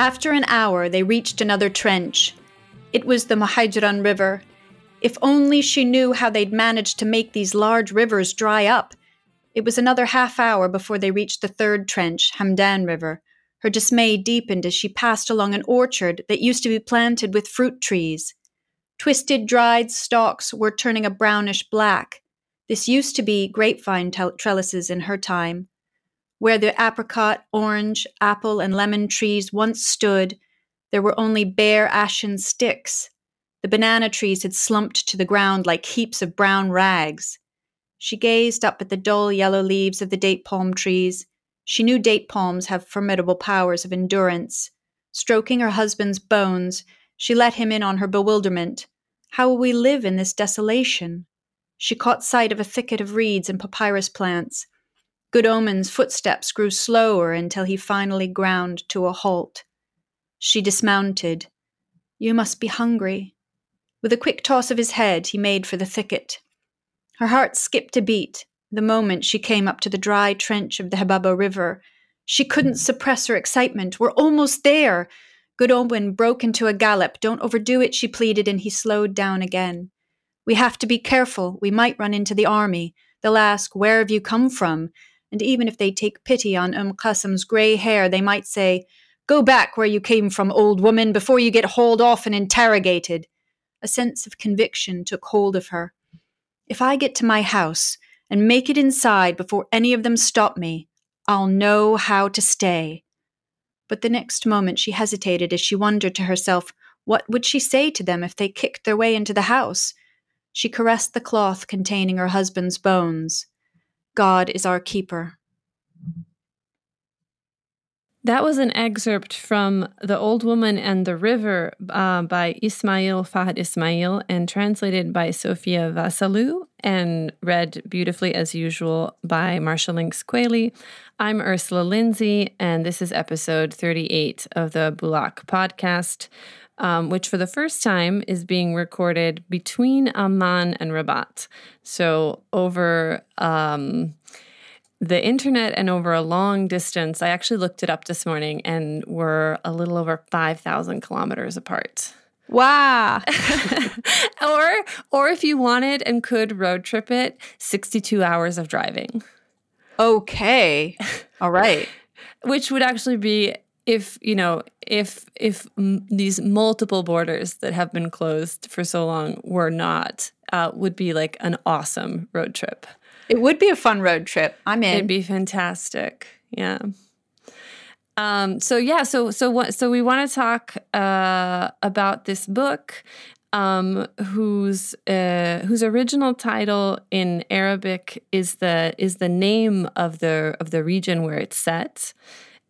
After an hour, they reached another trench. It was the Mahajran River. If only she knew how they'd managed to make these large rivers dry up. It was another half hour before they reached the third trench, Hamdan River. Her dismay deepened as she passed along an orchard that used to be planted with fruit trees. Twisted, dried stalks were turning a brownish black. This used to be grapevine trellises in her time. Where the apricot, orange, apple, and lemon trees once stood, there were only bare ashen sticks. The banana trees had slumped to the ground like heaps of brown rags. She gazed up at the dull yellow leaves of the date palm trees. She knew date palms have formidable powers of endurance. Stroking her husband's bones, she let him in on her bewilderment. How will we live in this desolation? She caught sight of a thicket of reeds and papyrus plants. Good Omen's footsteps grew slower until he finally ground to a halt. She dismounted. You must be hungry. With a quick toss of his head, he made for the thicket. Her heart skipped a beat the moment she came up to the dry trench of the Hababa River. She couldn't suppress her excitement. We're almost there. Good Omen broke into a gallop. Don't overdo it, she pleaded, and he slowed down again. We have to be careful. We might run into the army. They'll ask, Where have you come from? And even if they take pity on Umm Qasim's grey hair, they might say, Go back where you came from, old woman, before you get hauled off and interrogated. A sense of conviction took hold of her. If I get to my house and make it inside before any of them stop me, I'll know how to stay. But the next moment she hesitated as she wondered to herself, what would she say to them if they kicked their way into the house? She caressed the cloth containing her husband's bones. God is our keeper. That was an excerpt from The Old Woman and the River uh, by Ismail Fahd Ismail and translated by Sophia Vasalou and read beautifully as usual by Marcia Lynx Qualey. I'm Ursula Lindsey, and this is episode 38 of the Bulaq podcast, um, which for the first time is being recorded between Amman and Rabat. So over. Um, the internet and over a long distance, I actually looked it up this morning and we're a little over 5,000 kilometers apart. Wow. or or if you wanted and could road trip it, 62 hours of driving. Okay. All right. Which would actually be if, you know, if if m- these multiple borders that have been closed for so long were not uh, would be like an awesome road trip. It would be a fun road trip. I'm in. It'd be fantastic. Yeah. Um, so yeah, so so what? So we want to talk uh, about this book, um, whose uh, whose original title in Arabic is the is the name of the of the region where it's set.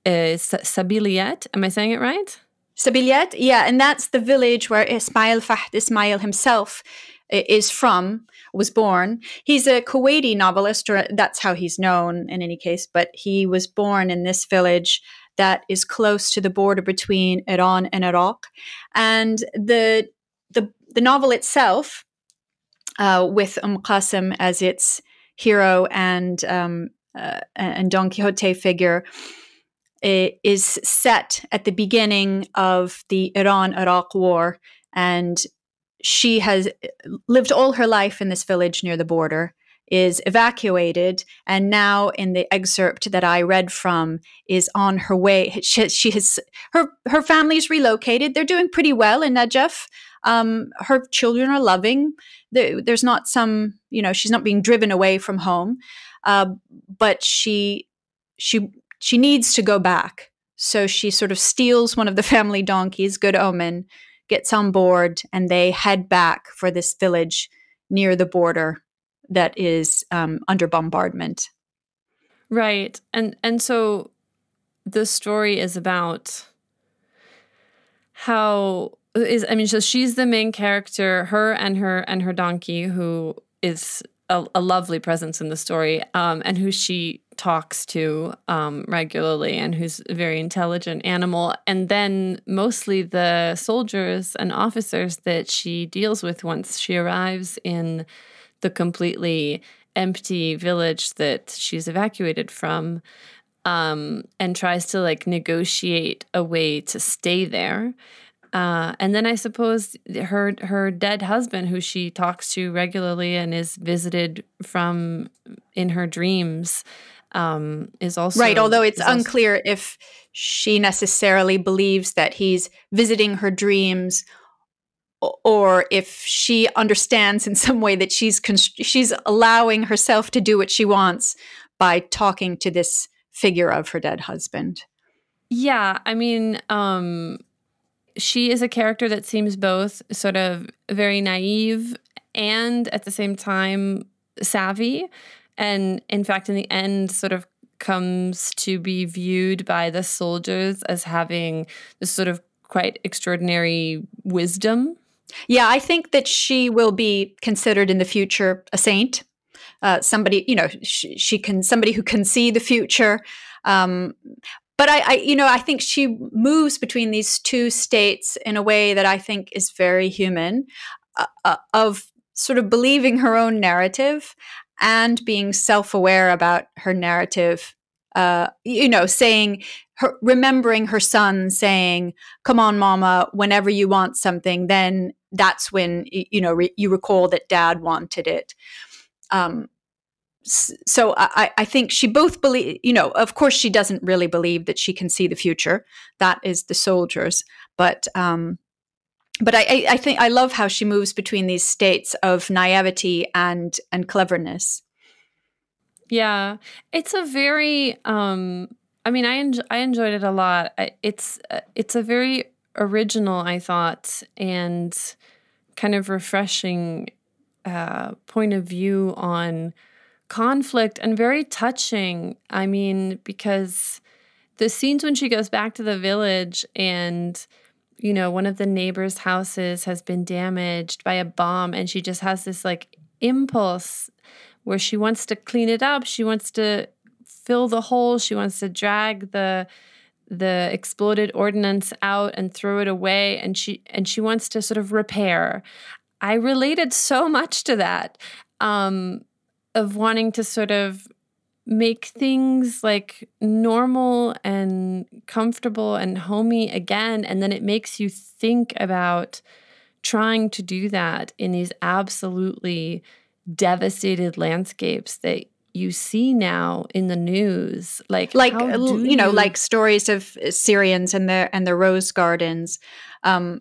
Uh, Sabiliyat. Am I saying it right? Sabiliyat, yeah, and that's the village where Ismail Fahd Ismail himself is from, was born. He's a Kuwaiti novelist, or that's how he's known in any case, but he was born in this village that is close to the border between Iran and Iraq. And the the, the novel itself, uh, with Umm Qasim as its hero and um, uh, and Don Quixote figure, is set at the beginning of the Iran Iraq War and she has lived all her life in this village near the border is evacuated and now in the excerpt that i read from is on her way. She, she has her her family's relocated. They're doing pretty well in najaf. Um, her children are loving. There, there's not some you know she's not being driven away from home. Uh, but she she she needs to go back so she sort of steals one of the family donkeys good omen gets on board and they head back for this village near the border that is um, under bombardment. Right, and and so the story is about how is I mean, so she's the main character, her and her and her donkey, who is a, a lovely presence in the story, um, and who she talks to um, regularly and who's a very intelligent animal. And then mostly the soldiers and officers that she deals with once she arrives in the completely empty village that she's evacuated from. um, and tries to like negotiate a way to stay there. Uh, and then I suppose her her dead husband, who she talks to regularly and is visited from in her dreams, um, is also right. Although it's unclear also- if she necessarily believes that he's visiting her dreams or if she understands in some way that she's const- she's allowing herself to do what she wants by talking to this figure of her dead husband. Yeah, I mean, um she is a character that seems both sort of very naive and at the same time savvy and in fact in the end sort of comes to be viewed by the soldiers as having this sort of quite extraordinary wisdom yeah, I think that she will be considered in the future a saint. Uh, somebody, you know, she, she, can somebody who can see the future. Um, but I, I, you know, I think she moves between these two states in a way that I think is very human, uh, uh, of sort of believing her own narrative and being self-aware about her narrative. Uh, you know, saying her, remembering her son saying, "Come on, Mama, whenever you want something, then that's when you know re- you recall that dad wanted it um, so I, I think she both believe you know of course she doesn't really believe that she can see the future that is the soldiers but um, but I, I think I love how she moves between these states of naivety and and cleverness. Yeah, it's a very. Um, I mean, I en- I enjoyed it a lot. It's uh, it's a very original, I thought, and kind of refreshing uh, point of view on conflict and very touching. I mean, because the scenes when she goes back to the village and you know, one of the neighbors' houses has been damaged by a bomb, and she just has this like impulse where she wants to clean it up. She wants to fill the hole. She wants to drag the the exploded ordnance out and throw it away and she and she wants to sort of repair i related so much to that um, of wanting to sort of make things like normal and comfortable and homey again and then it makes you think about trying to do that in these absolutely devastated landscapes that you see now in the news. Like like uh, you know like stories of uh, syrians and their and their rose gardens. Um,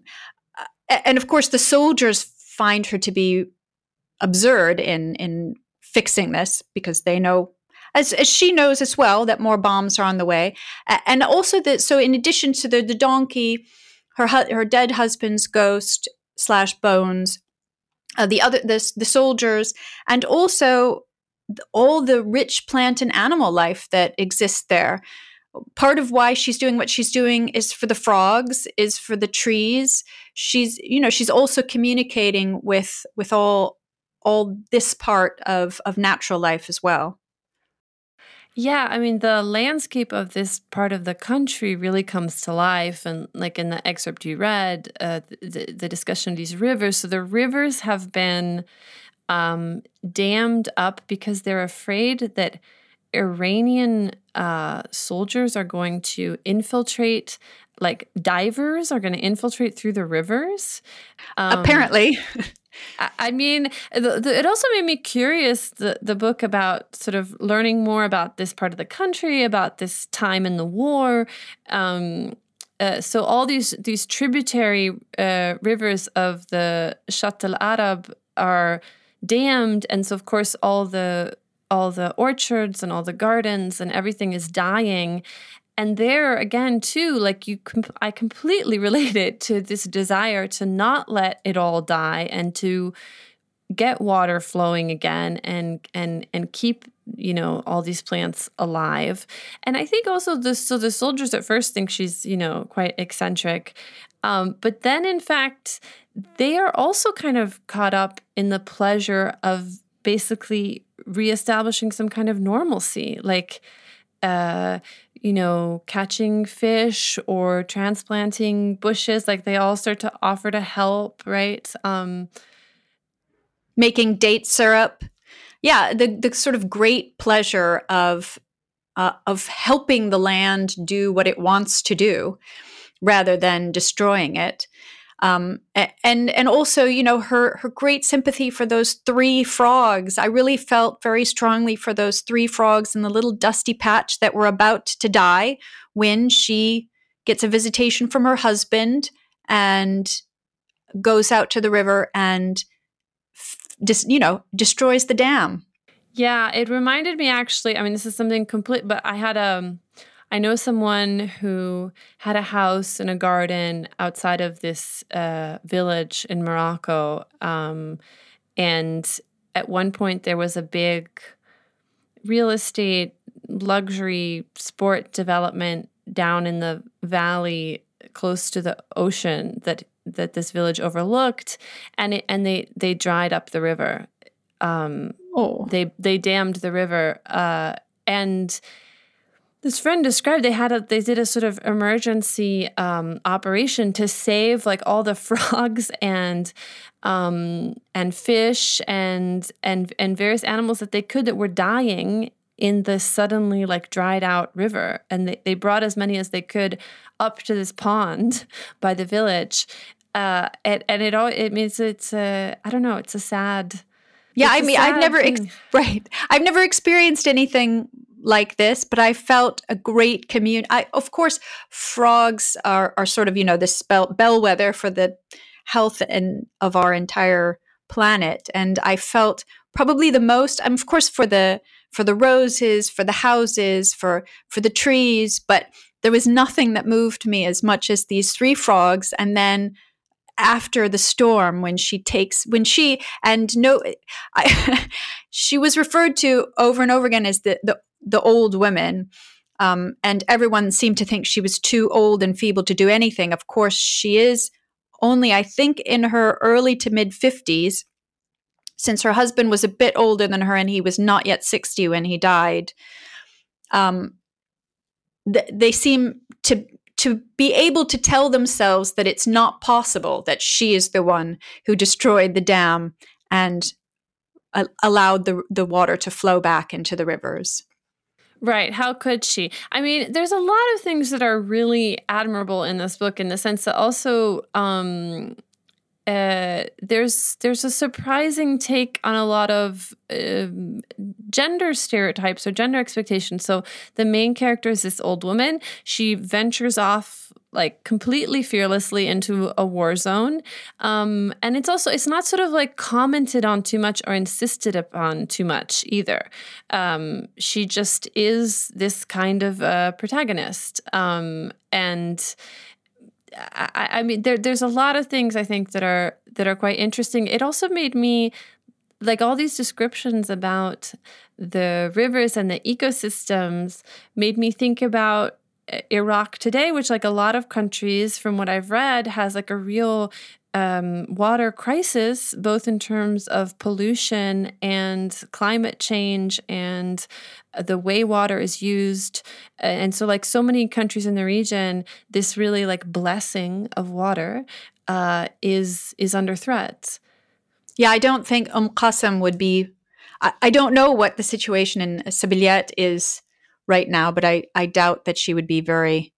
and of course the soldiers find her to be absurd in in fixing this because they know as, as she knows as well that more bombs are on the way and also that so in addition to the the donkey her her dead husband's ghost slash bones uh, the other the, the soldiers and also all the rich plant and animal life that exists there. Part of why she's doing what she's doing is for the frogs, is for the trees. She's, you know, she's also communicating with with all all this part of of natural life as well. Yeah, I mean, the landscape of this part of the country really comes to life. And, like in the excerpt you read, uh, the, the discussion of these rivers. So, the rivers have been um, dammed up because they're afraid that Iranian uh, soldiers are going to infiltrate, like divers are going to infiltrate through the rivers. Um, Apparently. I mean, it also made me curious the, the book about sort of learning more about this part of the country, about this time in the war. Um, uh, so all these these tributary uh, rivers of the Shatt al Arab are dammed and so of course all the all the orchards and all the gardens and everything is dying and there again too like you i completely relate it to this desire to not let it all die and to get water flowing again and and and keep you know all these plants alive. And i think also the so the soldiers at first think she's you know quite eccentric um, but then in fact they are also kind of caught up in the pleasure of basically reestablishing some kind of normalcy like uh you know catching fish or transplanting bushes like they all start to offer to help right um making date syrup yeah the the sort of great pleasure of uh, of helping the land do what it wants to do rather than destroying it. Um, and and also, you know, her her great sympathy for those three frogs. I really felt very strongly for those three frogs in the little dusty patch that were about to die when she gets a visitation from her husband and goes out to the river and dis, you know destroys the dam. Yeah, it reminded me actually. I mean, this is something complete, but I had a. I know someone who had a house and a garden outside of this uh, village in Morocco, um, and at one point there was a big real estate luxury sport development down in the valley close to the ocean that that this village overlooked, and it, and they they dried up the river. Um, oh, they they dammed the river, uh, and this friend described they had a they did a sort of emergency um, operation to save like all the frogs and um, and fish and and and various animals that they could that were dying in the suddenly like dried out river. And they, they brought as many as they could up to this pond by the village. Uh, and, and it all it means it's a I don't know it's a sad yeah I mean I've never ex- right. I've never experienced anything like this but I felt a great community I of course frogs are are sort of you know the spell bellwether for the health and of our entire planet and I felt probably the most I'm of course for the for the roses for the houses for for the trees but there was nothing that moved me as much as these three frogs and then after the storm when she takes when she and no I, she was referred to over and over again as the the, the old woman um, and everyone seemed to think she was too old and feeble to do anything of course she is only i think in her early to mid 50s since her husband was a bit older than her and he was not yet 60 when he died um, th- they seem to to be able to tell themselves that it's not possible that she is the one who destroyed the dam and uh, allowed the the water to flow back into the rivers. Right. How could she? I mean, there's a lot of things that are really admirable in this book in the sense that also um, uh, there's there's a surprising take on a lot of uh, gender stereotypes or gender expectations. So the main character is this old woman. She ventures off like completely fearlessly into a war zone. Um, and it's also it's not sort of like commented on too much or insisted upon too much either. Um, she just is this kind of uh, protagonist. Um, and I, I mean, there, there's a lot of things I think that are that are quite interesting. It also made me like all these descriptions about the rivers and the ecosystems made me think about Iraq today, which like a lot of countries, from what I've read, has like a real um, water crisis, both in terms of pollution and climate change and the way water is used. And so, like so many countries in the region, this really like blessing of water uh, is is under threat. Yeah, I don't think Um Qasim would be. I, I don't know what the situation in Sabiliat is right now, but I, I doubt that she would be very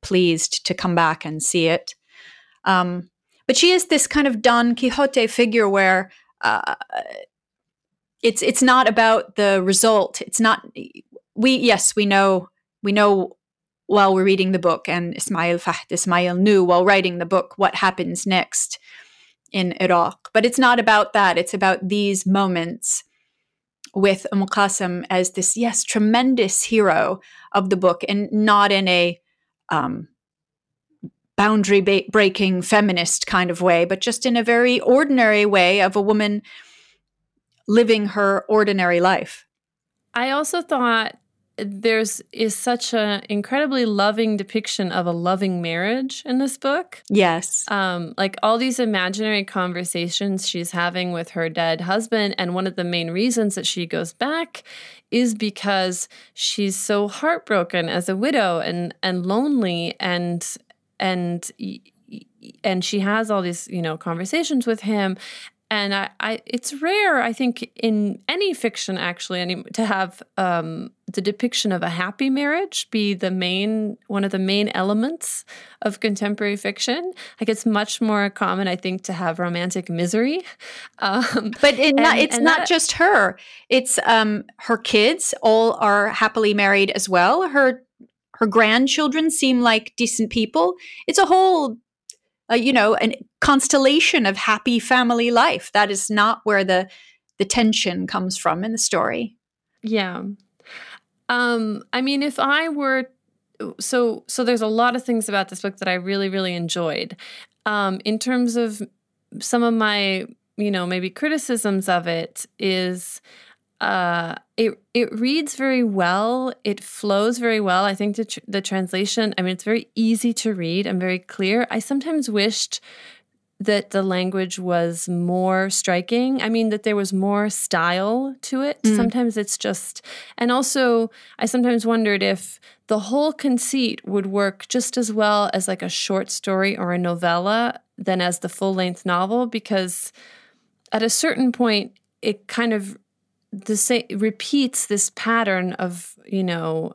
pleased to come back and see it. Um, but she is this kind of Don Quixote figure where uh, it's it's not about the result. It's not we yes we know we know while we're reading the book and Ismail Fahd Ismail knew while writing the book what happens next in Iraq. But it's not about that. It's about these moments with Umm as this yes tremendous hero of the book and not in a um, boundary ba- breaking feminist kind of way, but just in a very ordinary way of a woman living her ordinary life. I also thought there's is such an incredibly loving depiction of a loving marriage in this book. Yes. Um, like all these imaginary conversations she's having with her dead husband. And one of the main reasons that she goes back is because she's so heartbroken as a widow and and lonely and and and she has all these you know conversations with him and I, I it's rare i think in any fiction actually any, to have um, the depiction of a happy marriage be the main one of the main elements of contemporary fiction. Like it's much more common, I think, to have romantic misery. Um, but it and, not, it's not that, just her; it's um, her kids all are happily married as well. Her her grandchildren seem like decent people. It's a whole, uh, you know, a constellation of happy family life. That is not where the the tension comes from in the story. Yeah. Um, I mean, if I were so so there's a lot of things about this book that I really, really enjoyed. Um, in terms of some of my, you know, maybe criticisms of it is uh, it it reads very well. It flows very well. I think the tr- the translation. I mean, it's very easy to read and very clear. I sometimes wished that the language was more striking. I mean, that there was more style to it. Mm. Sometimes it's just, and also, I sometimes wondered if the whole conceit would work just as well as like a short story or a novella than as the full length novel, because at a certain point, it kind of the same repeats this pattern of you know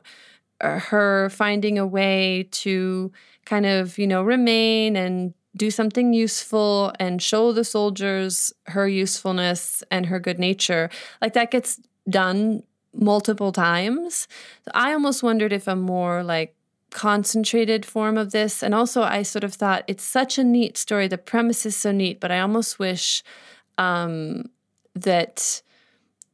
uh, her finding a way to kind of you know remain and do something useful and show the soldiers her usefulness and her good nature. Like that gets done multiple times. I almost wondered if a more like concentrated form of this and also I sort of thought it's such a neat story the premise is so neat but I almost wish um that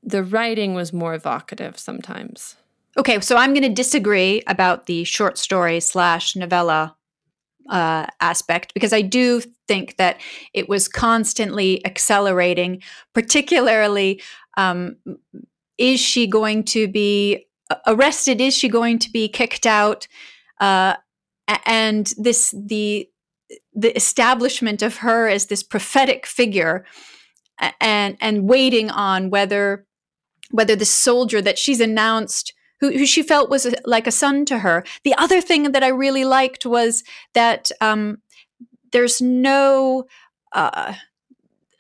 the writing was more evocative sometimes. Okay, so I'm going to disagree about the short story slash novella uh, aspect because I do think that it was constantly accelerating, particularly. Um, is she going to be arrested? Is she going to be kicked out? Uh, and this the the establishment of her as this prophetic figure and and waiting on whether whether the soldier that she's announced who, who she felt was a, like a son to her. The other thing that I really liked was that um, there's no uh,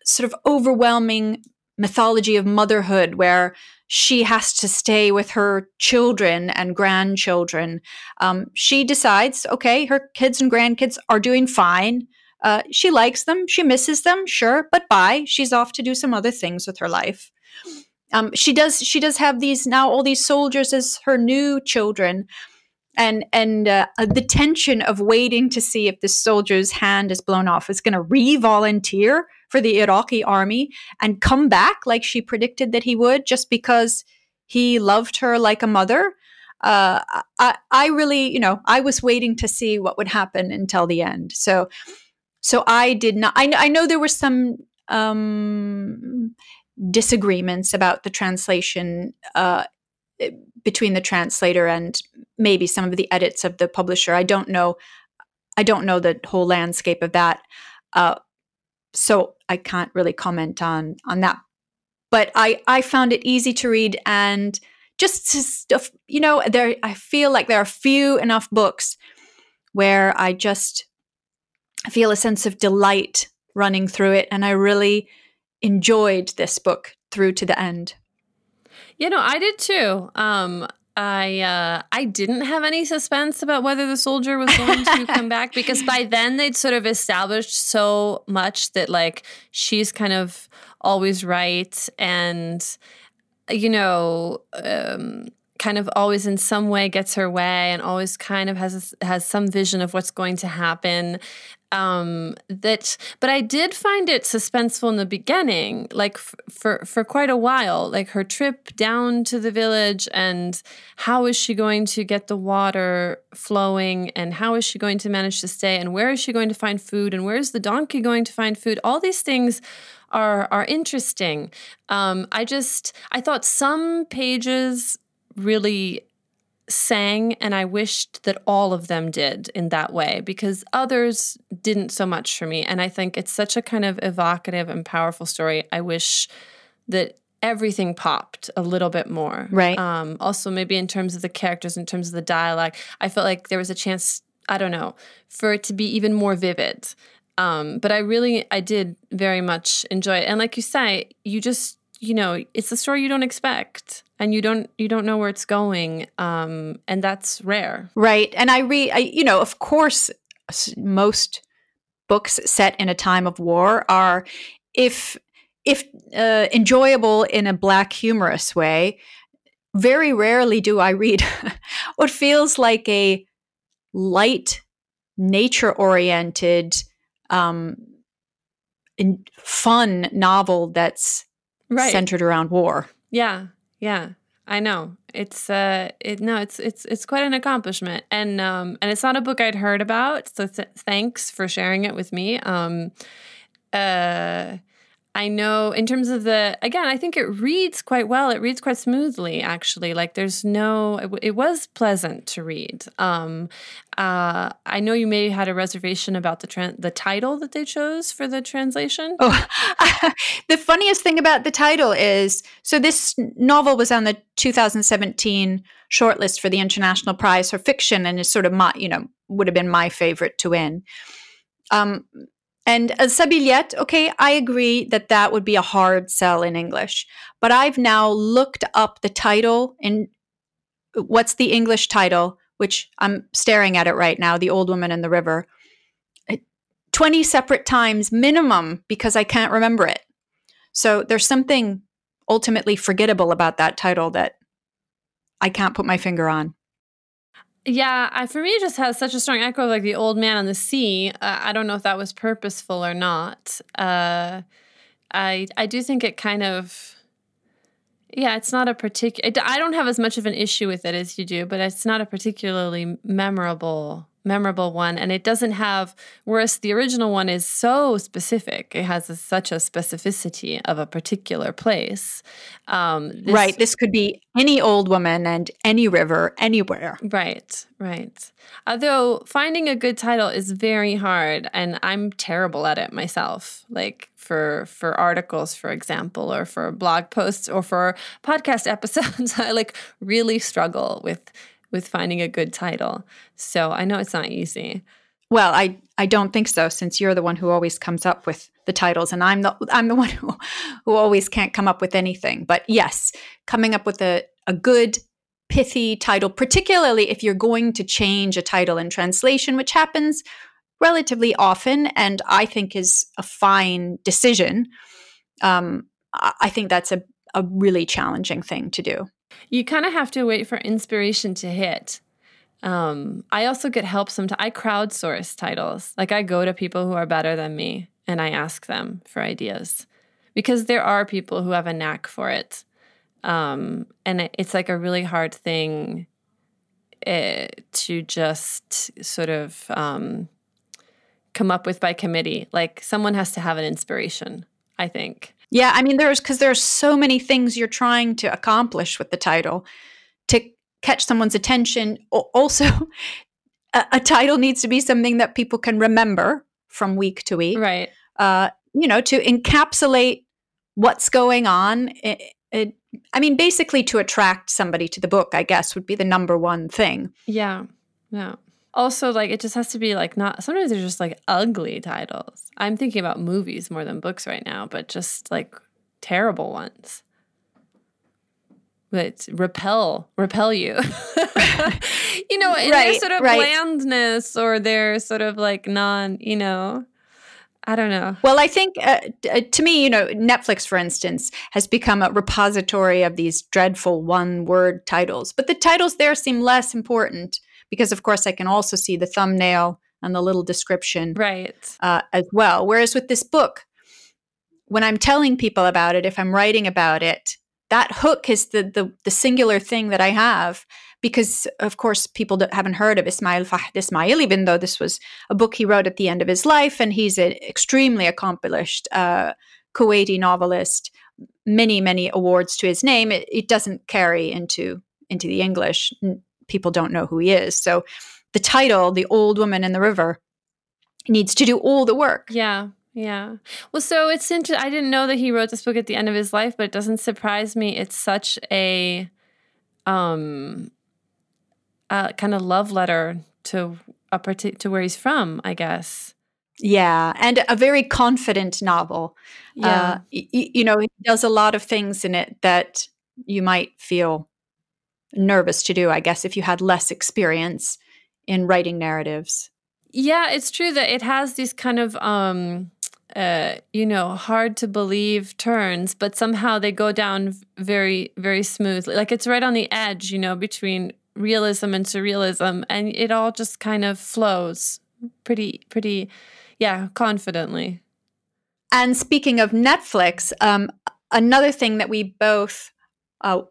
sort of overwhelming mythology of motherhood where she has to stay with her children and grandchildren. Um, she decides, okay, her kids and grandkids are doing fine. Uh, she likes them, she misses them, sure, but bye. She's off to do some other things with her life. Um, she does she does have these now all these soldiers as her new children. And and uh, uh the tension of waiting to see if this soldier's hand is blown off is going to re-volunteer for the iraqi army and come back like she predicted that he would just because he loved her like a mother. Uh, I, I really you know i was waiting to see what would happen until the end. So so i did not i, I know there were some um, disagreements about the translation uh, between the translator and maybe some of the edits of the publisher. I don't know. I don't know the whole landscape of that, uh, so I can't really comment on on that. But I I found it easy to read and just stuff. You know, there I feel like there are few enough books where I just feel a sense of delight running through it, and I really enjoyed this book through to the end. You know, I did too. Um, I uh, I didn't have any suspense about whether the soldier was going to come back because by then they'd sort of established so much that like she's kind of always right and you know um, kind of always in some way gets her way and always kind of has has some vision of what's going to happen um that but i did find it suspenseful in the beginning like f- for for quite a while like her trip down to the village and how is she going to get the water flowing and how is she going to manage to stay and where is she going to find food and where is the donkey going to find food? All these things are are interesting. Um i just i thought some pages really sang and I wished that all of them did in that way because others didn't so much for me. And I think it's such a kind of evocative and powerful story. I wish that everything popped a little bit more. Right. Um, also, maybe in terms of the characters, in terms of the dialogue, I felt like there was a chance, I don't know, for it to be even more vivid. Um, but I really, I did very much enjoy it. And like you say, you just, you know, it's a story you don't expect and you don't you don't know where it's going um and that's rare. Right. And I read I you know, of course most books set in a time of war are if if uh, enjoyable in a black humorous way very rarely do i read what feels like a light nature oriented um, fun novel that's right. centered around war. Yeah, yeah, I know. It's uh, it no, it's it's it's quite an accomplishment, and um, and it's not a book I'd heard about. So th- thanks for sharing it with me. Um, uh, I know in terms of the again, I think it reads quite well. It reads quite smoothly, actually. Like there's no, it, it was pleasant to read. Um, uh, I know you may had a reservation about the tra- the title that they chose for the translation. Oh, the funniest thing about the title is so this novel was on the 2017 shortlist for the International Prize for Fiction, and is sort of my, you know, would have been my favorite to win. Um, and uh, okay, I agree that that would be a hard sell in English. But I've now looked up the title and what's the English title, which I'm staring at it right now The Old Woman in the River. 20 separate times minimum because I can't remember it. So there's something ultimately forgettable about that title that I can't put my finger on. Yeah, I, for me, it just has such a strong echo of like the old man on the sea. Uh, I don't know if that was purposeful or not. Uh, I I do think it kind of, yeah, it's not a particular. I don't have as much of an issue with it as you do, but it's not a particularly memorable memorable one and it doesn't have whereas the original one is so specific it has a, such a specificity of a particular place um, this, right this could be any old woman and any river anywhere. Right right. Although finding a good title is very hard and i'm terrible at it myself like for for articles for example or for blog posts or for podcast episodes. I like really struggle with with finding a good title. So I know it's not easy. Well, I I don't think so since you're the one who always comes up with the titles and I'm the I'm the one who who always can't come up with anything. But yes, coming up with a a good pithy title, particularly if you're going to change a title in translation, which happens relatively often and I think is a fine decision. Um, I think that's a, a really challenging thing to do. You kind of have to wait for inspiration to hit. Um, I also get help sometimes. I crowdsource titles. Like I go to people who are better than me and I ask them for ideas because there are people who have a knack for it. Um, and it, it's like a really hard thing uh, to just sort of um, come up with by committee. Like someone has to have an inspiration, I think. Yeah, I mean, there's because there's so many things you're trying to accomplish with the title to catch someone's attention. Also, a, a title needs to be something that people can remember from week to week. Right. Uh, you know, to encapsulate what's going on. It, it, I mean, basically, to attract somebody to the book, I guess, would be the number one thing. Yeah. Yeah also like it just has to be like not sometimes they're just like ugly titles i'm thinking about movies more than books right now but just like terrible ones that repel repel you you know in right, their sort of right. blandness or their sort of like non you know I don't know. Well, I think uh, uh, to me, you know, Netflix, for instance, has become a repository of these dreadful one word titles, but the titles there seem less important because of course I can also see the thumbnail and the little description right uh, as well. Whereas with this book, when I'm telling people about it, if I'm writing about it, that hook is the the, the singular thing that I have because of course people haven't heard of Ismail Fahd Ismail, even though this was a book he wrote at the end of his life, and he's an extremely accomplished uh, Kuwaiti novelist. Many many awards to his name. It, it doesn't carry into into the English people don't know who he is. So the title, The Old Woman in the River, needs to do all the work. Yeah. Yeah. Well, so it's interesting. I didn't know that he wrote this book at the end of his life, but it doesn't surprise me. It's such a um a kind of love letter to a partic- to where he's from, I guess. Yeah, and a very confident novel. Uh, Yeah. uh, y- you know, it does a lot of things in it that you might feel nervous to do, I guess, if you had less experience in writing narratives. Yeah, it's true that it has these kind of um uh you know, hard to believe turns, but somehow they go down very very smoothly. Like it's right on the edge, you know, between realism and surrealism and it all just kind of flows pretty pretty yeah, confidently. And speaking of Netflix, um, another thing that we both uh,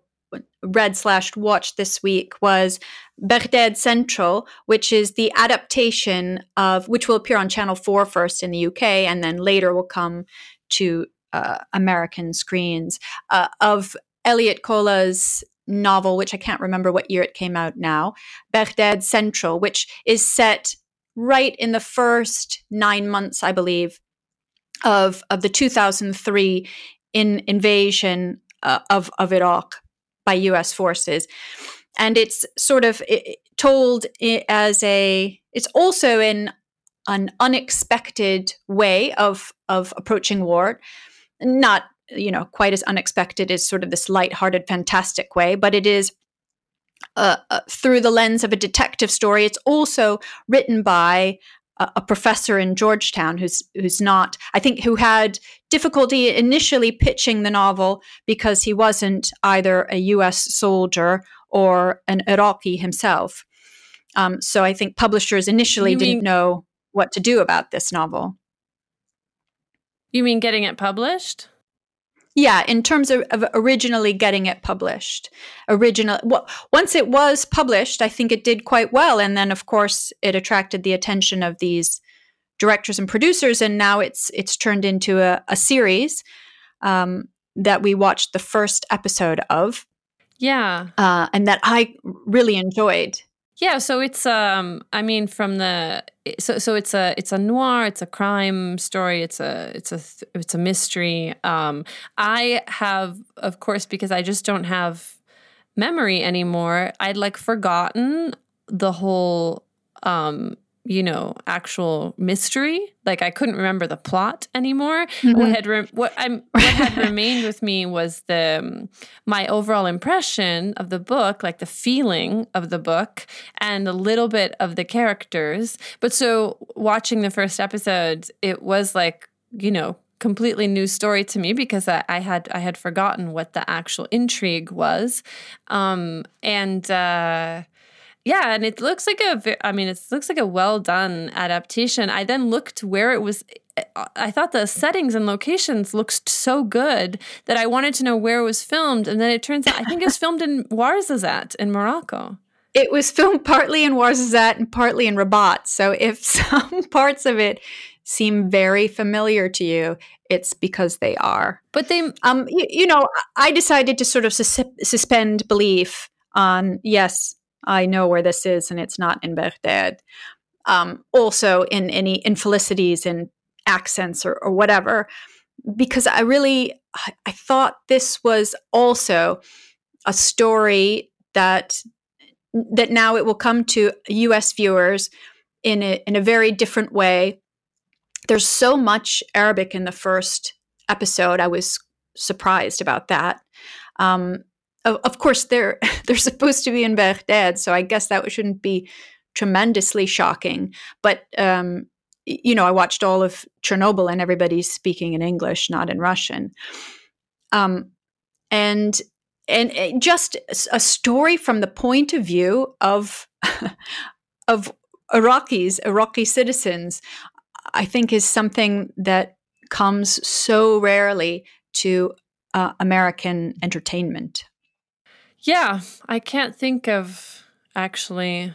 read slash watched this week was Baghdad Central, which is the adaptation of which will appear on Channel 4 first in the UK and then later will come to uh, American screens uh, of Elliott Colla's novel, which I can't remember what year it came out now, Baghdad Central, which is set right in the first nine months, I believe, of of the 2003 in invasion uh, of of Iraq by U.S. forces, and it's sort of told as a. It's also in an unexpected way of of approaching war, not you know quite as unexpected as sort of this light-hearted, fantastic way, but it is. Uh, uh, through the lens of a detective story, it's also written by a, a professor in Georgetown who's who's not, I think, who had difficulty initially pitching the novel because he wasn't either a U.S. soldier or an Iraqi himself. Um, so I think publishers initially You didn't mean know what to do about this novel. you mean getting it published? Yeah, in terms of, of originally getting it published, original well, once it was published, I think it did quite well, and then of course it attracted the attention of these directors and producers, and now it's it's turned into a, a series um, that we watched the first episode of, Yeah. uh, and that I really enjoyed. Yeah, so it's um I mean from the so so it's a it's a noir, it's a crime story, it's a it's a it's a mystery. Um I have of course because I just don't have memory anymore. I'd like forgotten the whole um you know actual mystery. Like i couldn't remember the plot anymore. What had re- what i'm what had remained with me was the um, my overall impression of the book like the feeling of the book and a little bit of the characters. But so watching the first episode it was like you know completely new story to me because I, I had I had forgotten what the actual intrigue was, um, and uh, yeah, and it looks like a. I mean it looks like a well done adaptation. I then looked where it was. I thought the settings and locations looked so good that I wanted to know where it was filmed, and then it turns out I think it was filmed in Ouarzazate in Morocco. It was filmed partly in Ouarzazate and partly in Rabat. So if some parts of it seem very familiar to you, it's because they are. But they Um, you, you know, I decided to sort of sus- suspend belief on yes, I know where this is, and it's not in Baghdad. Um, also, in any infelicities in accents or, or whatever, because I really I, thought this was also a story that that now it will come to U.S. viewers in a, in a very different way. There's so much Arabic in the first episode. I was surprised about that. Um, of, course, they're they're supposed to be in Baghdad, so I guess that shouldn't be tremendously shocking. But um, you know, I watched all of Chernobyl, and everybody's speaking in English, not in Russian. Um, and and uh, just a story from the point of view of of Iraqis, Iraqi citizens, I think is something that comes so rarely to uh, American entertainment. Yeah, I can't think of actually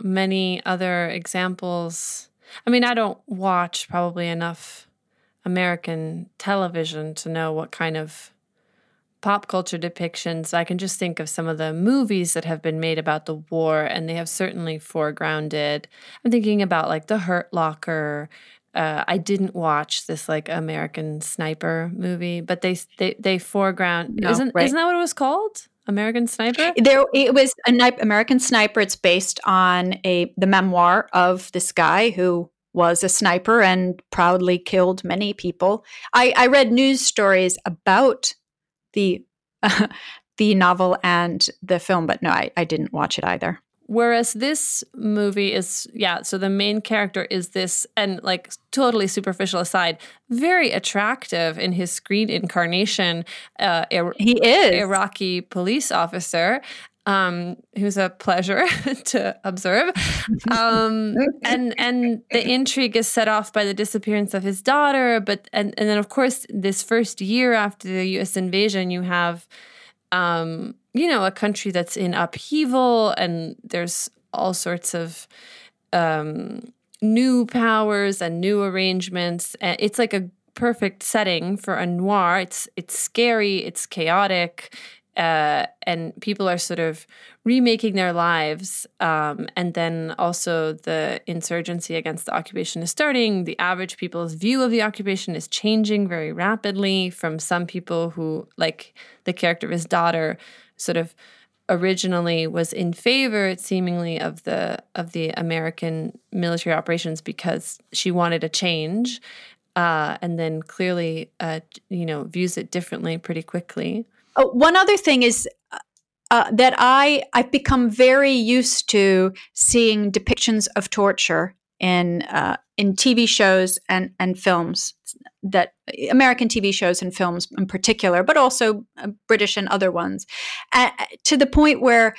many other examples. I mean, I don't watch probably enough American television to know what kind of pop culture depictions. I can just think of some of the movies that have been made about the war, and they have certainly foregrounded. I'm thinking about like The Hurt Locker. Uh, I didn't watch this like American Sniper movie, but they they they foreground. No, isn't right. isn't that what it was called? American Sniper. There, it was a Ni- American Sniper. It's based on a the memoir of this guy who was a sniper and proudly killed many people. I, I read news stories about the uh, the novel and the film, but no, I, I didn't watch it either. Whereas this movie is, yeah, so the main character is this, and like totally superficial aside, very attractive in his screen incarnation. Uh, he is Iraqi police officer. Um, who's a pleasure to observe. Um, and and the intrigue is set off by the disappearance of his daughter, but and, and then of course this first year after the U.S. invasion, you have um, you know, a country that's in upheaval and there's all sorts of um, new powers and new arrangements. It's like a perfect setting for a noir. It's it's scary, it's chaotic, uh, and people are sort of remaking their lives. Um, and then also the insurgency against the occupation is starting. The average people's view of the occupation is changing very rapidly from some people who, like the character of his daughter, sort of originally was in favor seemingly of the of the American military operations because she wanted a change uh, and then clearly uh, you know views it differently pretty quickly. Oh, one other thing is uh, uh, that I I've become very used to seeing depictions of torture in uh, in TV shows and and films that American TV shows and films in particular, but also uh, British and other ones, uh, to the point where.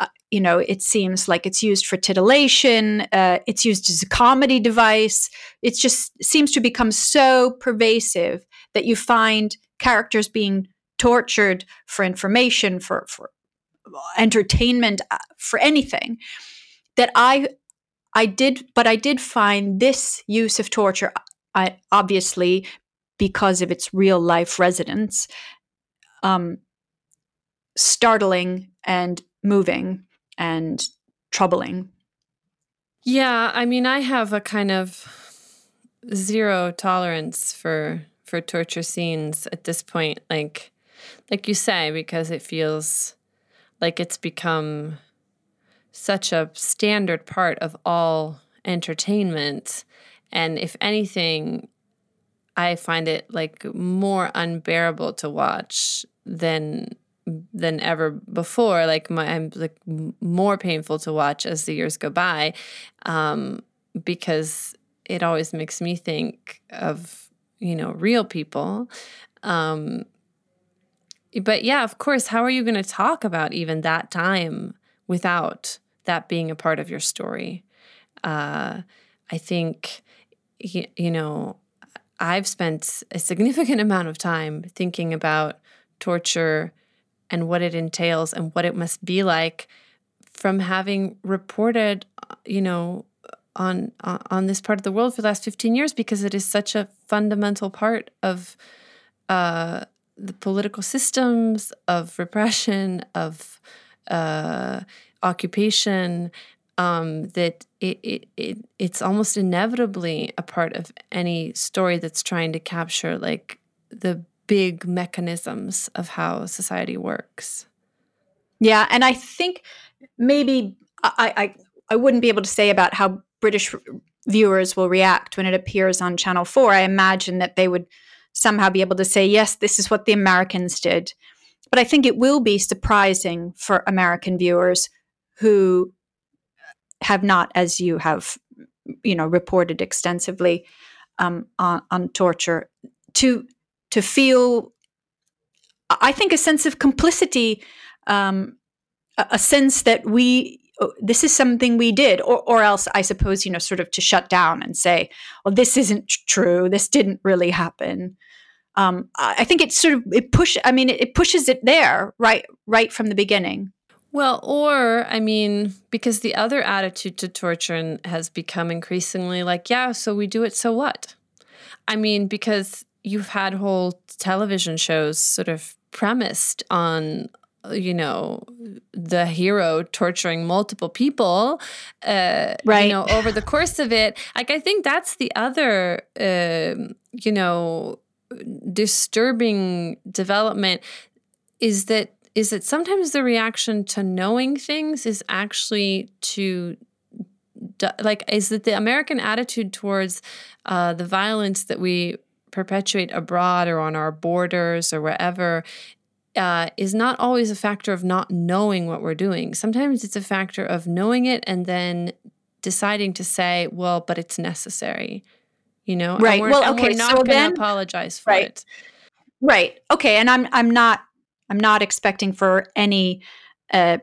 Uh, you know, it seems like it's used for titillation. it's used as a comedy device. It just seems to become so pervasive that you find characters being tortured for information, for for entertainment, uh, for anything. That I I did, but I did find this use of torture, I, obviously because of its real life resonance, um, startling and moving and troubling. Yeah, I mean, I have a kind of zero tolerance for for torture scenes at this point. Like, like you say, because it feels like it's become such a standard part of all entertainment. And if anything, I find it like more unbearable to watch than than ever before. Like my, I'm like more painful to watch as the years go by, um, because it always makes me think of you know real people, um, but yeah, of course, how are you going to talk about even that time without that being a part of your story? Uh, I think, you, know, I've spent a significant amount of time thinking about torture and what it entails and what it must be like from having reported, you know, on on this part of the world for the last 15 years because it is such a fundamental part of uh, the political systems of repression of uh, occupation um, that it, it, it it's almost inevitably a part of any story that's trying to capture like the big mechanisms of how society works yeah and i think maybe i i, I wouldn't be able to say about how british viewers will react when it appears on channel 4 i imagine that they would somehow be able to say, yes, this is what the Americans did. But I think it will be surprising for American viewers who have not, as you have, you know, reported extensively um, on, on torture, to to feel, I think, a sense of complicity, um, a, a sense that we oh, this is something we did or, or else i suppose you know sort of to shut down and say well this isn't true. This didn't really happen. Um, i think it sort of it push i mean it, it pushes it there right right from the beginning well, or I mean, because the other attitude to torture has become increasingly like, yeah, so we do it, so what? I mean, because you've had whole television shows sort of premised on you know the hero torturing multiple people uh right. you know over the course of it like i think that's the other uh, you know disturbing development is that is that sometimes the reaction to knowing things is actually to like is that the American attitude towards uh, the violence that we perpetuate abroad or on our borders or wherever uh, is not always a factor of not knowing what we're doing. Sometimes it's a factor of knowing it and then deciding to say, well, but it's necessary. You know, right? well, okay, we're not so going to apologize for right. it. Right. Okay, and I'm I'm not I'm not expecting for any uh,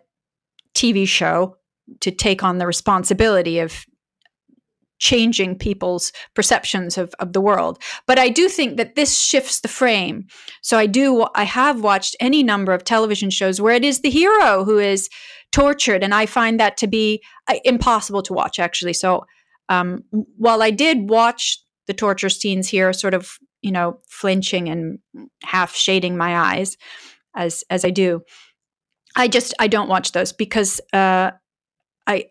TV show to take on the responsibility of changing people's perceptions of, of the world. But I do think that this shifts the frame. So I do, I have watched any number of television shows where it is the hero who is tortured. And I find that to be uh, impossible to watch, actually. So um, while I did watch the torture scenes here, sort of, you know, flinching and half shading my eyes as, as I do, I just, I don't watch those because uh, I,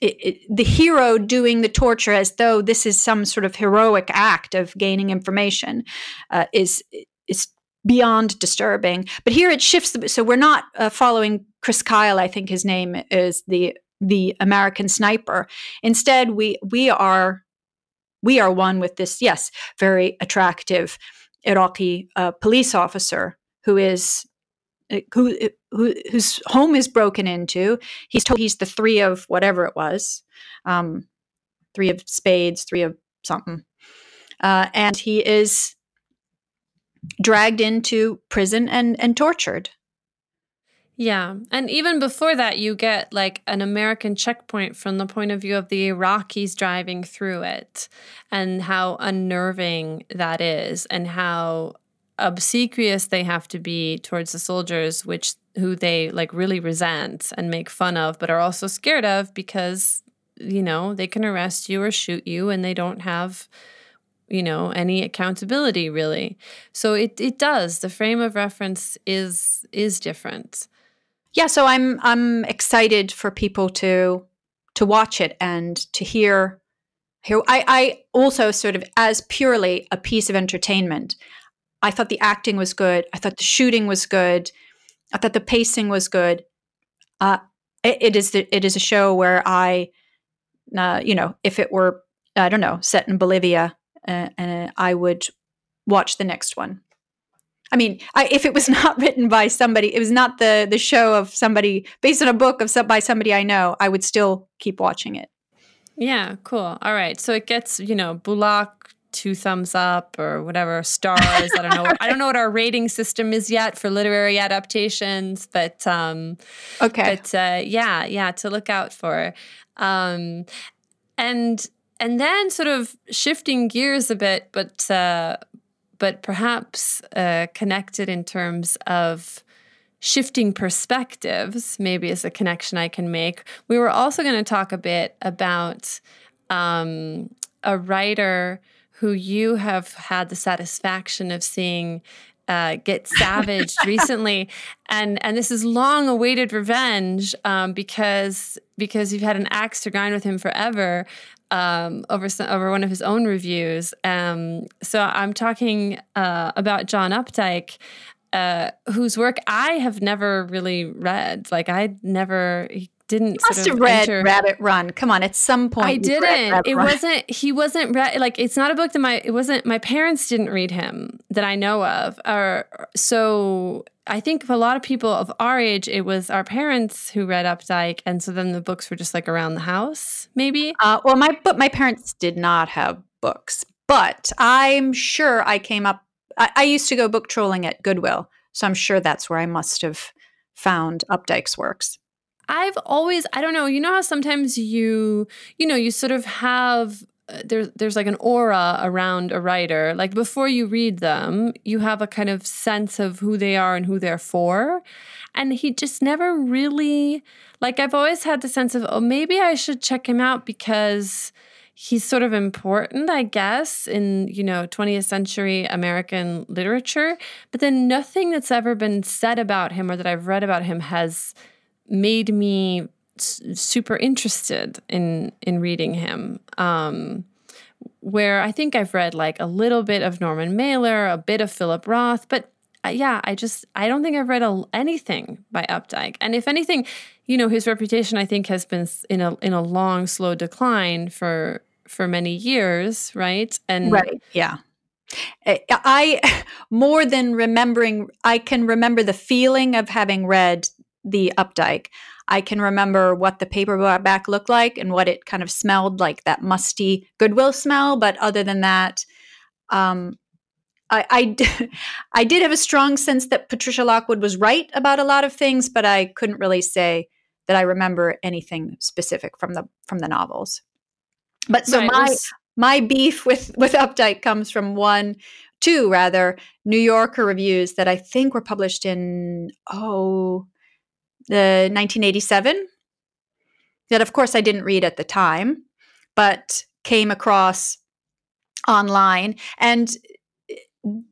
it, it, the hero doing the torture as though this is some sort of heroic act of gaining information uh, is is beyond disturbing. But here it shifts. So we're not uh, following Chris Kyle. I think his name is the the American sniper. Instead, we we are we are one with this yes very attractive Iraqi uh, police officer who is who, uh, who whose home is broken into. He's told he's the three of whatever it was, um, three of spades, three of something, uh, and he is dragged into prison and and tortured. Yeah. And even before that, you get like an American checkpoint from the point of view of the Iraqis driving through it and how unnerving that is and how obsequious they have to be towards the soldiers which who they like really resent and make fun of but are also scared of because you know they can arrest you or shoot you and they don't have you know any accountability really. So it it does. The frame of reference is is different. Yeah so i'm i'm excited for people to to watch it and to hear hear i i also sort of as purely a piece of entertainment I thought the acting was good. I thought the shooting was good. I thought the pacing was good. Uh, it, it is the, it is a show where I, uh, you know, if it were I don't know set in Bolivia, uh, uh I would watch the next one. I mean, I, if it was not written by somebody, it was not the the show of somebody based on a book of some, by somebody I know, I would still keep watching it. Yeah, cool. All right, so it gets you know Bulak two thumbs up or whatever stars. I don't know. I don't know what our rating system is yet for literary adaptations, but um, okay. But uh, yeah, yeah, to look out for, um, and and then sort of shifting gears a bit, but uh, but perhaps uh, connected in terms of shifting perspectives. Maybe is a connection I can make. We were also going to talk a bit about um, a writer who you have had the satisfaction of seeing uh, get savaged recently, and and this is long awaited revenge um, because because you've had an axe to grind with him forever um, over some, over one of his own reviews. Um, so I'm talking uh, about John Updike. Uh, whose work I have never really read. Like I never, he didn't. You must have read enter. Rabbit Run. Come on, at some point I didn't. It Run. wasn't. He wasn't read. Like it's not a book that my. It wasn't. My parents didn't read him that I know of. Or so I think a lot of people of our age, it was our parents who read Updike, and so then the books were just like around the house, maybe. Uh, well, my but my parents did not have books, but I'm sure I came up. I, I used to go book trolling at Goodwill, so I'm sure that's where I must have found Updike's works. I've always, I don't know, you know how sometimes you, you know, you sort of have uh, there's there's like an aura around a writer. Like before you read them, you have a kind of sense of who they are and who they're for. And he just never really like I've always had the sense of, oh, maybe I should check him out because he's sort of important, I guess, in, you know, 20th century American literature. But then nothing that's ever been said about him or that I've read about him has made me super interested in in reading him. Um, where I think I've read like a little bit of Norman Mailer, a bit of Philip Roth, but uh, yeah, I just I don't think I've read a, anything by Updike. And if anything, you know, his reputation I think has been in a in a long slow decline for for many years, right? And Right. Yeah. I more than remembering I can remember the feeling of having read the Updike. I can remember what the paperback looked like and what it kind of smelled like that musty Goodwill smell. But other than that, um, I, I, I did have a strong sense that Patricia Lockwood was right about a lot of things, but I couldn't really say that I remember anything specific from the from the novels. But so right, my my beef with with Updike comes from one, two rather New Yorker reviews that I think were published in oh the 1987 that of course I didn't read at the time, but came across online and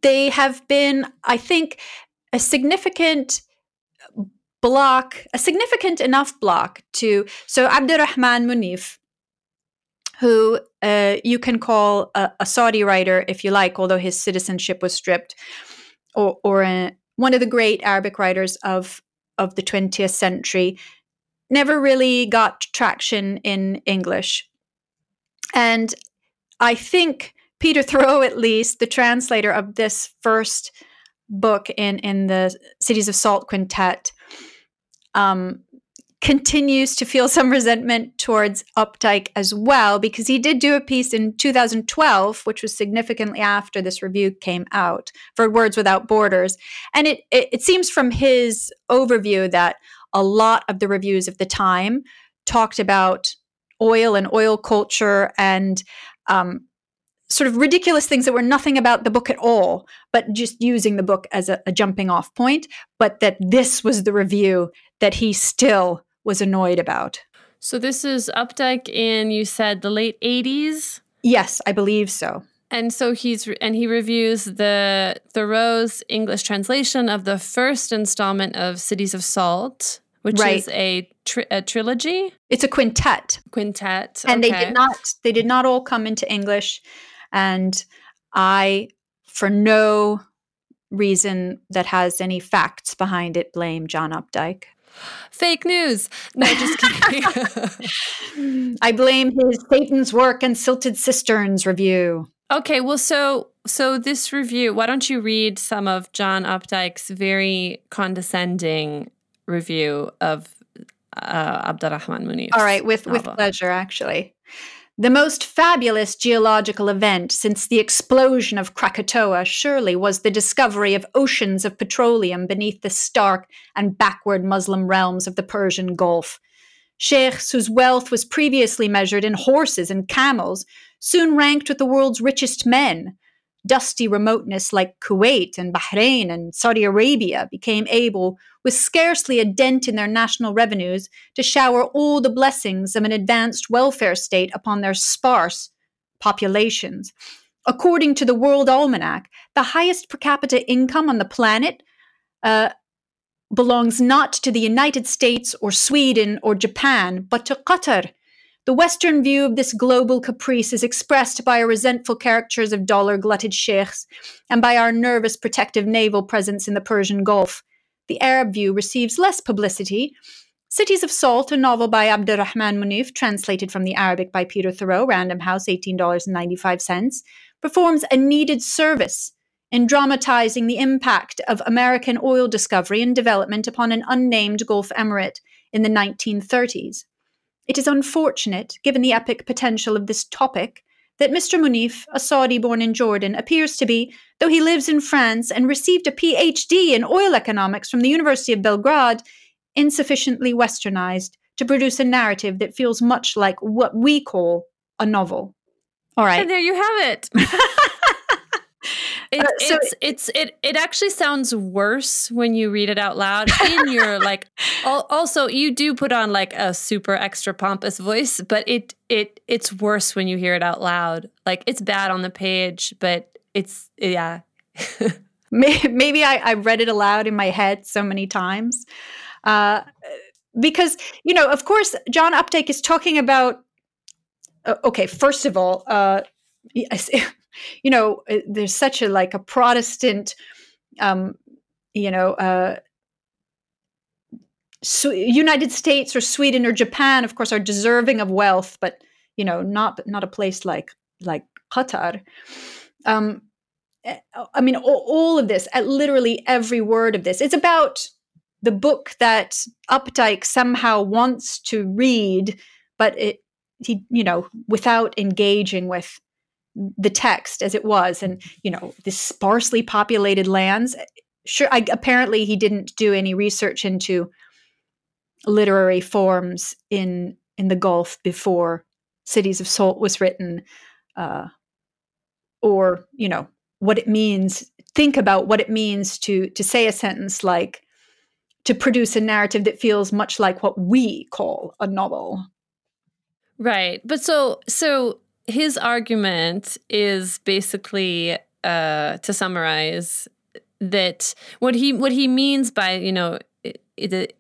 they have been I think a significant block, a significant enough block to so Abdurrahman Munif who uh, you can call a, a, Saudi writer if you like, although his citizenship was stripped, or, or a, one of the great Arabic writers of of the 20th century, never really got traction in English. And I think Peter Theroux, at least, the translator of this first book in, in the Cities of Salt Quintet, um, continues to feel some resentment towards Updike as well, because he did do a piece in 2012, which was significantly after this review came out, for Words Without Borders. And it, it, it seems from his overview that a lot of the reviews of the time talked about oil and oil culture and um, sort of ridiculous things that were nothing about the book at all, but just using the book as a, a jumping off point. But that this was the review that he still was annoyed about. So this is Updike in you said the late 80s? Yes, I believe so. And so he's and he reviews the Theroux's English translation of the first installment of Cities of Salt, which right. is a, tri- a trilogy. It's a quintet. Quintet, and okay. they did not they did not all come into English, and I, for no reason that has any facts behind it, blame John Updike. Fake news. No, just kidding. I blame his Satan's work and silted cisterns review. Okay, well, so so this review. Why don't you read some of John Updike's very condescending review of uh, Abdurrahman Munif? All right, with novel. with pleasure, actually. The most fabulous geological event since the explosion of Krakatoa surely was the discovery of oceans of petroleum beneath the stark and backward Muslim realms of the Persian Gulf. Sheikhs whose wealth was previously measured in horses and camels soon ranked with the world's richest men, dusty remoteness like Kuwait and Bahrain and Saudi Arabia became able, with scarcely a dent in their national revenues, to shower all the blessings of an advanced welfare state upon their sparse populations. According to the World Almanac, the highest per capita income on the planet uh, belongs not to the United States or Sweden or Japan, but to Qatar the Western view of this global caprice is expressed by our resentful caricatures of dollar glutted sheikhs and by our nervous protective naval presence in the Persian Gulf. The Arab view receives less publicity. Cities of Salt, a novel by Abdurrahman Munif, translated from the Arabic by Peter Theroux, Random House, $18.95, performs a needed service in dramatizing the impact of American oil discovery and development upon an unnamed Gulf emirate in the 1930s. It is unfortunate, given the epic potential of this topic, that Mr. Munif, a Saudi born in Jordan, appears to be, though he lives in France and received a PhD in oil economics from the University of Belgrade, insufficiently westernized to produce a narrative that feels much like what we call a novel. All right. And there you have it. It, uh, so it's it's it it actually sounds worse when you read it out loud in your like also you do put on like a super extra pompous voice but it it it's worse when you hear it out loud. Like it's bad on the page but it's yeah. Maybe I, I read it aloud in my head so many times. Uh, because you know of course john updike is talking about uh, okay first of all uh, you know, uh, there's such a like a Protestant um, you know, uh, so United States or Sweden or Japan, of course, are deserving of wealth, but you know, not not a place like like Qatar. Um, eh, I mean, all, all of this, at literally every word of this, it's about the book that Updike somehow wants to read, but it he you know without engaging with the text as it was, and you know, this sparsely populated lands. Sure, I, apparently he didn't do any research into literary forms in in the Gulf before Cities of Salt was written, uh, or you know what it means. Think about what it means to to say a sentence like to produce a narrative that feels much like what we call a novel. Right, but so so his argument is basically uh, to summarize that what he what he means by you know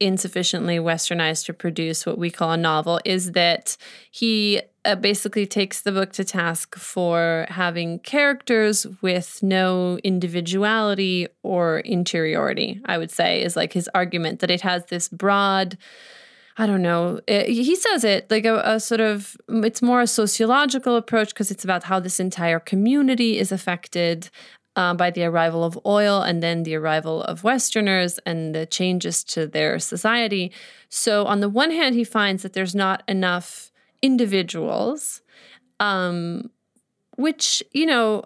insufficiently westernized to produce what we call a novel is that he uh, basically takes the book to task for having characters with no individuality or interiority i would say is like his argument that it has this broad I don't know. It, he says it like a, a, sort of, it's more a sociological approach because it's about how this entire community is affected uh, by the arrival of oil and then the arrival of Westerners and the changes to their society. So, on the one hand, he finds that there's not enough individuals, um, which, you know,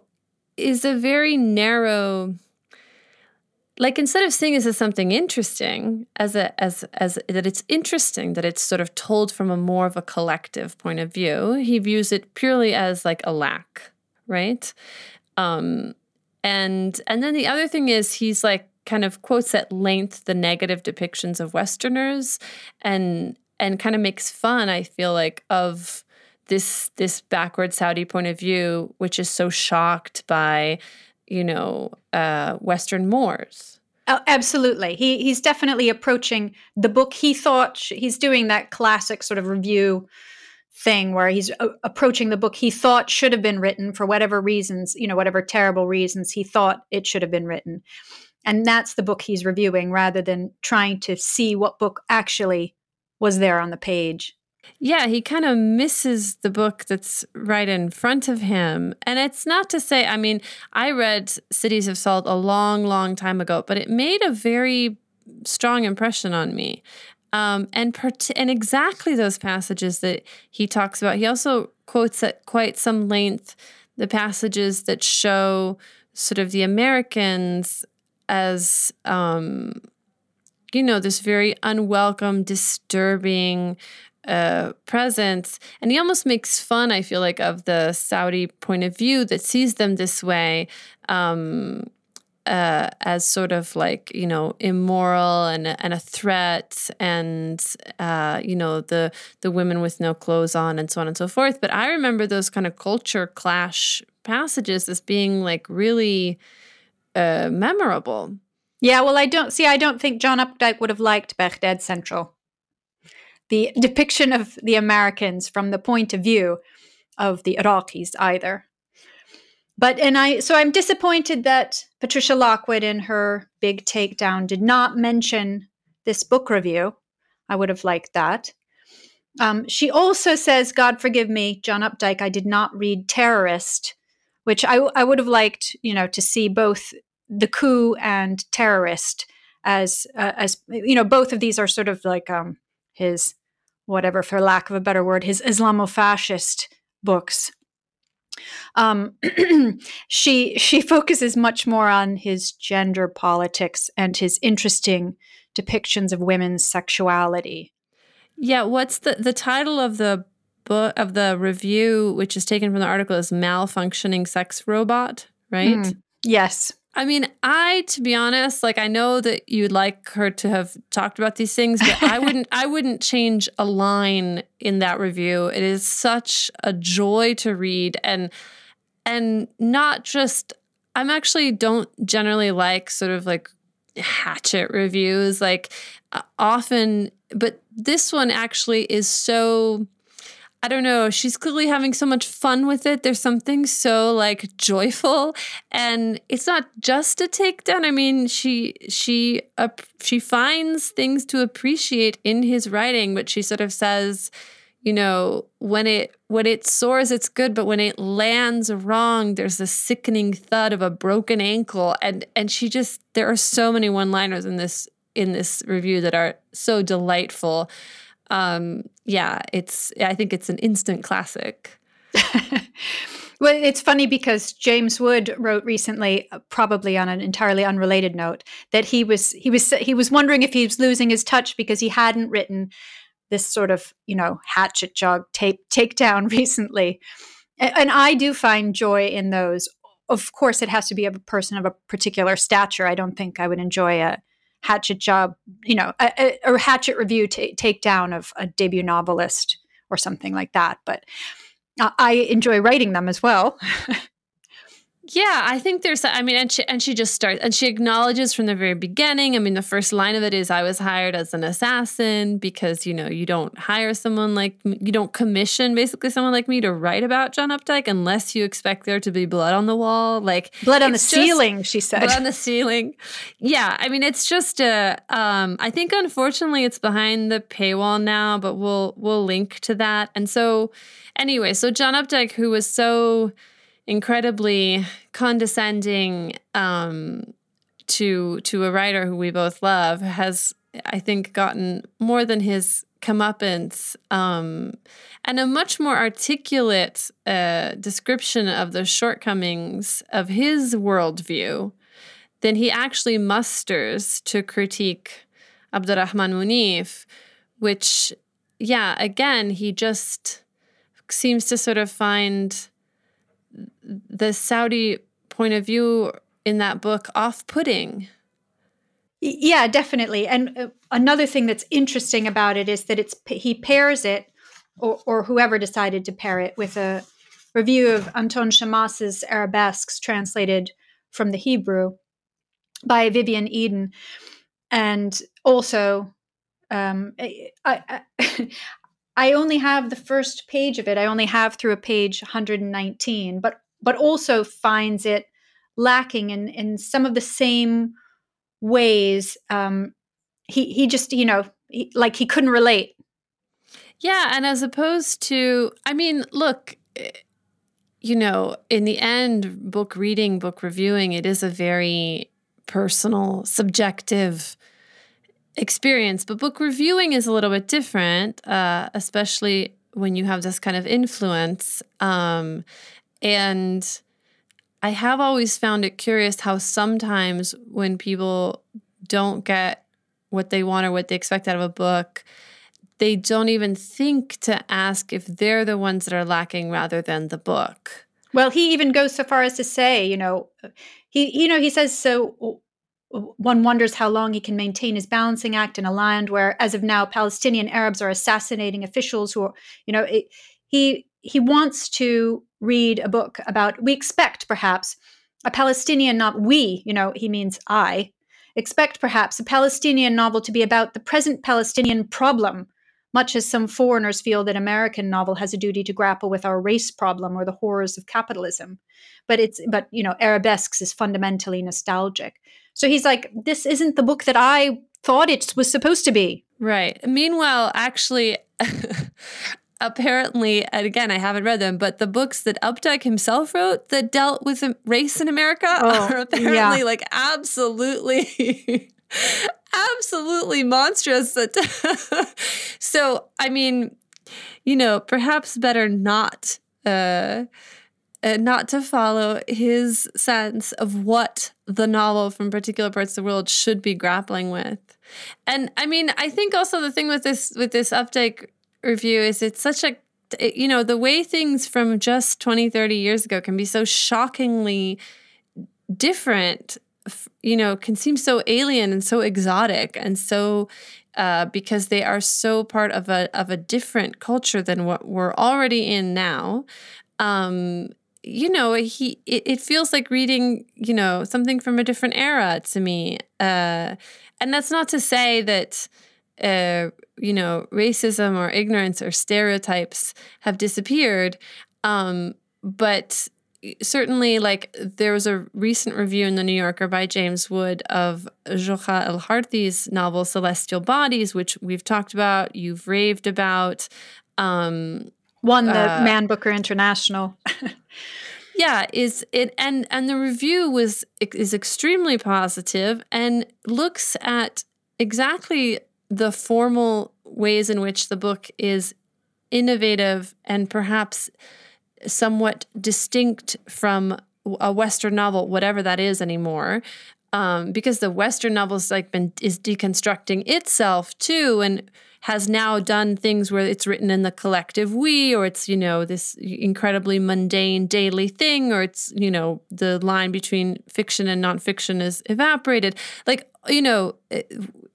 is a very narrow like instead of seeing this as something interesting as a as as that it's interesting that it's sort of told from a more of a collective point of view he views it purely as like a lack right? Um and and then the other thing is he's like kind of quotes at length the negative depictions of westerners and and kind of makes fun i feel like of this this backward saudi point of view which is so shocked by you know uh, western moors oh, absolutely he he's definitely approaching the book he thought he's doing that classic sort of review thing where he's a- approaching the book he thought should have been written for whatever reasons, you know, whatever terrible reasons he thought it should have been written. And that's the book he's reviewing rather than trying to see what book actually was there on the page. Yeah, he kind of misses the book that's right in front of him. And it's not to say, I mean, I read Cities of Salt a long, long time ago, but it made a very strong impression on me um, and and exactly those passages that he talks about. He also quotes at quite some length the passages that show sort of the Americans as um, you know this very unwelcome, disturbing uh, presence, and he almost makes fun. I feel like of the Saudi point of view that sees them this way. Um, uh, as sort of like you know immoral and and a threat and uh, you know the the women with no clothes on and so on and so forth. But I remember those kind of culture clash passages as being like really uh, memorable. Yeah, well, I don't see. I don't think John Updike would have liked Baghdad Central. The depiction of the Americans from the point of view of the Iraqis either. But and i so i'm disappointed that patricia lockwood in her big takedown did not mention this book review. I would have liked that. Um, she also says god forgive me john updike i did not read terrorist which I, I would have liked you know to see both the coup and terrorist as uh, as you know both of these are sort of like um, his whatever for lack of a better word his islamofascist books um, she she focuses much more on his gender politics and his interesting depictions of women's sexuality. Yeah, what's the the title of the book of the review, which is taken from the article, is "Malfunctioning Sex Robot," right? Mm, yes. I mean, I to be honest, like I know that you'd like her to have talked about these things, but I wouldn't I wouldn't change a line in that review. It is such a joy to read and and not just I'm actually don't generally like sort of like hatchet reviews like uh, often but this one actually is so I don't know, she's clearly having so much fun with it. There's something so like joyful and it's not just a takedown. I mean, she she uh, she finds things to appreciate in his writing, but she sort of says, you know, when it when it soars it's good, but when it lands wrong, there's a sickening thud of a broken ankle and and she just there are so many one-liners in this in this review that are so delightful um, yeah, it's I think it's an instant classic. well, it's funny because James Wood wrote recently, uh, probably on an entirely unrelated note, that he was he was he was wondering if he was losing his touch because he hadn't written this sort of you know hatchet jog tape takedown recently, and I do find joy in those. Of course, it has to be a person of a particular stature. I don't think I would enjoy a hatchet job, you know, a, a, or hatchet review t- takedown of a debut novelist or something like that. But uh, I enjoy writing them as well. Yeah, I think there's. I mean, and she and she just starts and she acknowledges from the very beginning. I mean, the first line of it is, "I was hired as an assassin because you know you don't hire someone like you don't commission basically someone like me to write about John Updike unless you expect there to be blood on the wall, like blood on the ceiling." She said, "Blood on the ceiling." Yeah, I mean, it's just a. Um, I think unfortunately it's behind the paywall now, but we'll we'll link to that. And so, anyway, so John Updike, who was so incredibly condescending um, to to a writer who we both love has I think gotten more than his comeuppance um, and a much more articulate uh, description of the shortcomings of his worldview than he actually musters to critique Abdurrahman Munif, which, yeah, again, he just seems to sort of find the Saudi point of view in that book off putting. Yeah, definitely. And uh, another thing that's interesting about it is that it's he pairs it, or, or whoever decided to pair it, with a review of Anton Shammas's Arabesques translated from the Hebrew by Vivian Eden. And also, um, I, I, I only have the first page of it. I only have through a page 119, but but also finds it lacking in in some of the same ways. Um, he he just you know he, like he couldn't relate. Yeah, and as opposed to, I mean, look, eh, you know, in the end, book reading, book reviewing, it is a very personal, subjective experience. But book reviewing is a little bit different, uh, especially when you have this kind of influence. Um, and I have always found it curious how sometimes when people don't get what they want or what they expect out of a book, they don't even think to ask if they're the ones that are lacking rather than the book. Well, he even goes so far as to say, you know, he you know, he says so one wonders how long he can maintain his balancing act in a land where, as of now, Palestinian Arabs are assassinating officials who are, you know, it, he he wants to read a book about. We expect perhaps a Palestinian, not we, you know, he means I, expect perhaps a Palestinian novel to be about the present Palestinian problem, much as some foreigners feel that American novel has a duty to grapple with our race problem or the horrors of capitalism. But it's but you know, arabesques is fundamentally nostalgic. So he's like, this isn't the book that I thought it was supposed to be. Right. Meanwhile, actually, apparently, and again, I haven't read them, but the books that Updike himself wrote that dealt with race in America oh, are apparently yeah. like absolutely. absolutely monstrous so i mean you know perhaps better not uh uh, not to follow his sense of what the novel from particular parts of the world should be grappling with. And I mean, I think also the thing with this with this Updike review is it's such a you know, the way things from just 20, 30 years ago can be so shockingly different, you know, can seem so alien and so exotic and so uh, because they are so part of a of a different culture than what we're already in now. Um, you know, he it, it, feels like reading, you know, something from a different era to me. Uh, and that's not to say that uh, you know, racism or ignorance or stereotypes have disappeared. Um, but certainly, like there was a recent review in the New Yorker by James Wood of Jokha Alharthi's novel Celestial Bodies, which we've talked about, you've raved about. Um, Won the uh, Man Booker International. yeah is it and and the review was is extremely positive and looks at exactly the formal ways in which the book is innovative and perhaps somewhat distinct from a Western novel, whatever that is anymore. Um, because the Western novel's like been is deconstructing itself too, and has now done things where it's written in the collective we, or it's you know this incredibly mundane daily thing, or it's you know the line between fiction and nonfiction is evaporated. Like you know,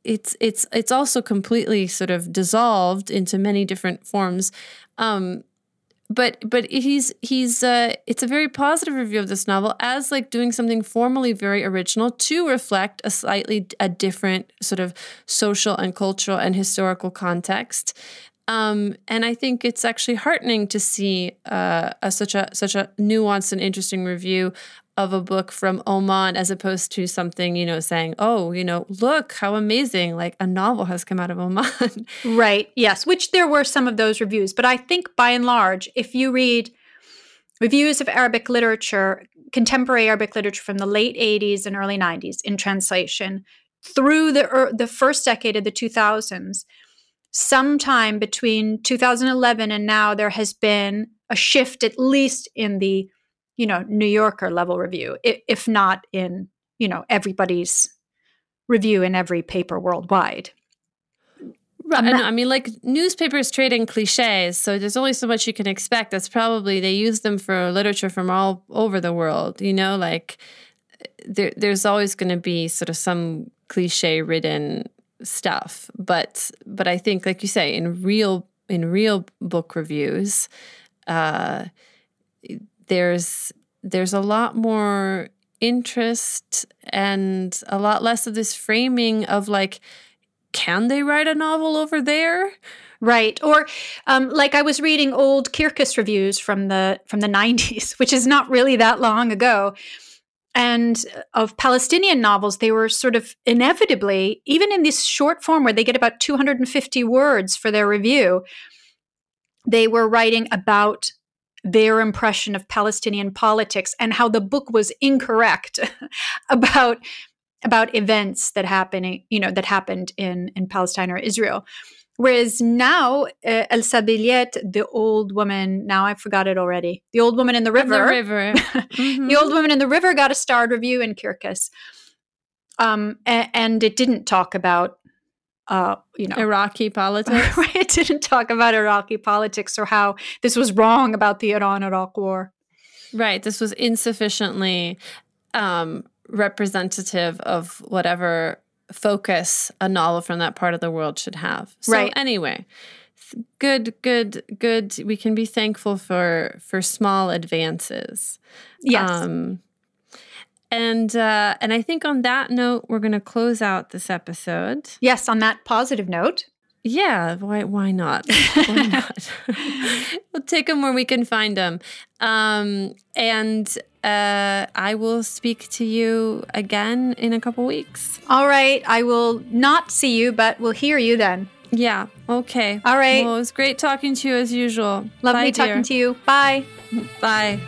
it's it's it's also completely sort of dissolved into many different forms. Um, but but he's he's uh, it's a very positive review of this novel as like doing something formally very original to reflect a slightly a different sort of social and cultural and historical context. Um, and I think it's actually heartening to see uh, a, such a such a nuanced and interesting review of a book from Oman as opposed to something, you know, saying, oh, you know, look how amazing, like a novel has come out of Oman. right. Yes. Which there were some of those reviews. But I think by and large, if you read reviews of Arabic literature, contemporary Arabic literature from the late 80s and early 90s in translation through the, er, the first decade of the 2000s, sometime between 2011 and now, there has been a shift, at least in the you know New Yorker level review, if not in you know everybody's review in every paper worldwide. Right. I mean, like newspapers trade in cliches, so there's only so much you can expect. That's probably they use them for literature from all over the world. You know, like there, there's always going to be sort of some cliche-ridden stuff, but but I think, like you say, in real in real book reviews, uh, there's there's a lot more interest and a lot less of this framing of like can they write a novel over there? Right. Or um, like i was reading old kirkus reviews from the from the 90s which is not really that long ago. And of palestinian novels they were sort of inevitably even in this short form where they get about 250 words for their review they were writing about their impression of Palestinian politics and how the book was incorrect about about events that happening you know that happened in in Palestine or Israel. Whereas now, uh, Al-Sabiliyat, the old woman, now I forgot it already, the old woman in the river, the, river. mm-hmm. the old woman in the river got a starred review in Kirkus. Um, and, and it didn't talk about uh, you know, Iraqi politics. it didn't talk about Iraqi politics or how this was wrong about the Iran-Iraq war. Right. This was insufficiently um, representative of whatever focus a novel from that part of the world should have. So right. anyway, good, good, good. We can be thankful for for small advances. Yes. Um, and uh, and I think on that note, we're going to close out this episode. Yes, on that positive note. Yeah, why why not? Why not? we'll take them where we can find them. Um, and uh, I will speak to you again in a couple weeks. All right. I will not see you, but we'll hear you then. Yeah. Okay. All right. Well, it was great talking to you as usual. Lovely Bye, talking to you. Bye. Bye.